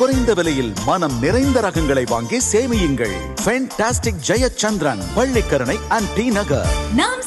குறைந்த விலையில் மனம் நிறைந்த ரகங்களை வாங்கி சேமியுங்கள். Fantastic Jayachandran Pallikaranai and D Nagar நாம்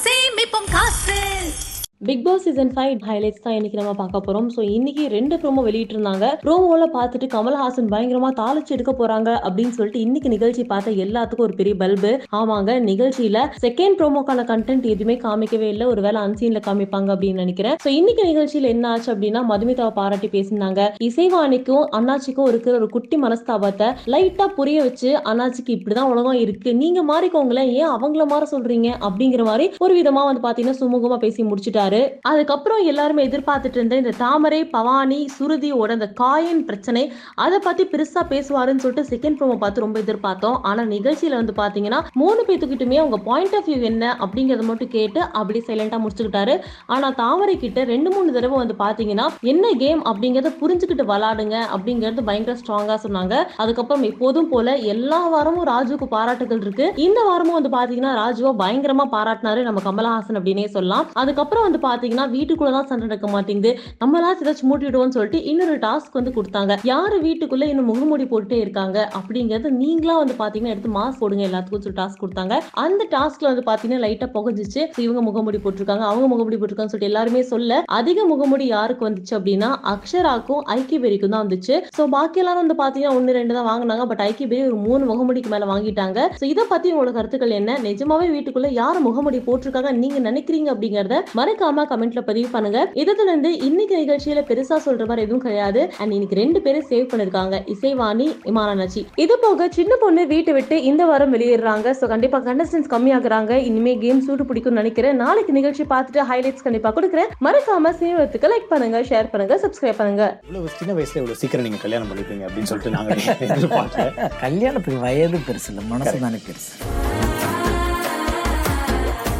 Bigg Boss season five highlights தான் இன்னைக்கு நம்ம பார்க்க போறோம். ஸோ இன்னைக்கு ரெண்டு ப்ரோமோ வெளியிட்டு இருந்தாங்க ப்ரோமோல பார்த்துட்டு கமல்ஹாசன் பயங்கரமா தாளிச்சு எடுக்க போறாங்க அப்படின்னு சொல்லிட்டு இன்னைக்கு நிகழ்ச்சி பார்த்த எல்லாத்துக்கும் ஒரு பெரிய பல்பு. ஆமாங்க நிகழ்ச்சியில செகண்ட் ப்ரோமோக்கான கண்டென்ட் எதுவுமே காமிக்கவே இல்லை. ஒரு வேலை அன்சீன்ல காமிப்பாங்க அப்படின்னு நினைக்கிறேன். ஸோ இன்னைக்கு நிகழ்ச்சியில என்ன ஆச்சு அப்படின்னா மதுமிதாவை பாராட்டி பேசினாங்க இசைவாணிக்கும் அண்ணாச்சிக்கும் இருக்கிற ஒரு குட்டி மனஸ்தாபத்தை லைட்டா புரிய வச்சு அண்ணாச்சிக்கு இப்படிதான் உலகம் இருக்கு. நீங்க மாறிக்கோங்களேன். ஏன் அவங்கள மாற சொல்றீங்க? அப்படிங்கிற மாதிரி ஒரு விதமா வந்து பாத்தீங்கன்னா சுமூகமா பேசி முடிச்சுட்டாரு. அதுக்கப்புறம் எல்லாருமே எதிர்பார்த்துட்டு இருந்த இந்த தாமரை பவானி சுருதியோட அந்த காயின் பிரச்சனை அதை பத்தி பெருசா பேசுவாருன்னு சொல்லிட்டு செகண்ட் ப்ரோமோ பார்த்து ரொம்ப எதிர்பார்த்தோம். ஆனா நிகழ்ச்சியில வந்து பாத்தீங்கன்னா மூணு பேத்துக்கிட்டுமே அவங்க பாயிண்ட் ஆஃப் வியூ என்ன அப்படிங்கறத மட்டும் கேட்டு அப்படி சைலண்டா முடிச்சுக்கிட்டாரு. ஆனா தாமரை கிட்ட ரெண்டு மூணு தடவை வந்து பாத்தீங்கன்னா என்ன கேம் அப்படிங்கறத புரிஞ்சுக்கிட்டு விளாடுங்க அப்படிங்கறது பயங்கர ஸ்ட்ராங்கா சொன்னாங்க. அதுக்கப்புறம் எப்போதும் போல எல்லா வாரமும் ராஜுக்கு பாராட்டுகள் இருக்கு. இந்த வாரமும் வந்து பாத்தீங்கன்னா ராஜுவை பயங்கரமா பாராட்டினாரு நம்ம கமலஹாசன் அப்படின்னே சொல்லலாம். அதுக்கப்புறம் வந்து பாத்தீங்கன்னா வீட்டுக்குள்ளதான் சண்டை நடக்க மாட்டேங்குது. நம்மளா ஏதாச்சும் மூட்டி விடுவோம்னு சொல்லிட்டு இன்னொரு டாஸ்க் வந்து கொடுத்தாங்க. யாரு வீட்டுக்குள்ள இன்னும் முகமூடி போட்டுட்டே இருக்காங்க அப்படிங்கறது நீங்களா வந்து பாத்தீங்கன்னா எடுத்து மாஸ்க் போடுங்க எல்லாத்துக்கும் சொல்லி டாஸ்க் கொடுத்தாங்க. அந்த டாஸ்க்ல வந்து பாத்தீங்கன்னா லைட்டா புகஞ்சிச்சு. இவங்க முகமூடி போட்டிருக்காங்க அவங்க முகமூடி போட்டிருக்காங்கன்னு சொல்லிட்டு எல்லாருமே சொல்ல அதிக முகமூடி யாருக்கு வந்துச்சு அப்படின்னா அக்ஷராக்கும் ஐக்கிய பெரிக்கும் தான் வந்துச்சு. சோ பாக்கி எல்லாரும் வந்து பாத்தீங்கன்னா ஒன்னு ரெண்டு தான் வாங்கினாங்க. பட் ஐக்கிய பெரி ஒரு மூணு முகமூடிக்கு மேல வாங்கிட்டாங்க. சோ இதை பத்தி உங்களோட கருத்துக்கள் என்ன? நிஜமாவே வீட்டுக்குள்ள யார் முகமூடி போட்டிருக்காங்க நீங்க நினைக்கிறீங்க அப்படிங்கறத மறக்காம கமெண்ட்ல பதிவு பண்ணுங்க. இதுல இருந்து இன்னைக்கு நிகழ்ச்சியில பெருசா சொல்ற மாதிரி எதுவும் கிடையாது. அண்ட் இன்னைக்கு ரெண்டு பேரும் சேவ் பண்ணிருக்காங்க. இசைவாணி இமானாச்சி இது போக சின்ன பொண்ணு வீட்டை விட்டு இந்த வாரம் வெளியேறாங்க சோ கண்டிப்பா கண்டஸ்டன்ஸ் கம்மியாகுறாங்க. இனிமே கேம் சூடு பிடிக்கும்னு நினைக்கிறேன். நாளைக்கு நிகழ்ச்சி பார்த்துட்டு ஹைலைட்ஸ் கண்டிப்பா கொடுக்குறேன். மறக்காம சேவத்துக்கு லைக் பண்ணுங்க ஷேர் பண்ணுங்க சப்ஸ்கிரைப் பண்ணுங்க. இவ்வளவு சின்ன வயசுல இவ்வளவு சீக்கிரம் நீங்க கல்யாணம் பண்ணிப்பீங்க அப்படின்னு சொல்லிட்டு நாங்க கல்யாணத்துக்கு வயது பெருசு இல்லை மனசு தானே பெருசு.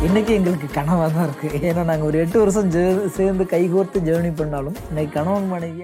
இன்னைக்கு எங்களுக்கு கனவாக தான் இருக்குது ஏன்னா நாங்கள் ஒரு எட்டு வருஷம் ஜே- சேர்ந்து கைகோர்த்து ஜேர்னி பண்ணாலும் இன்னைக்கு கணவன் மனைவியை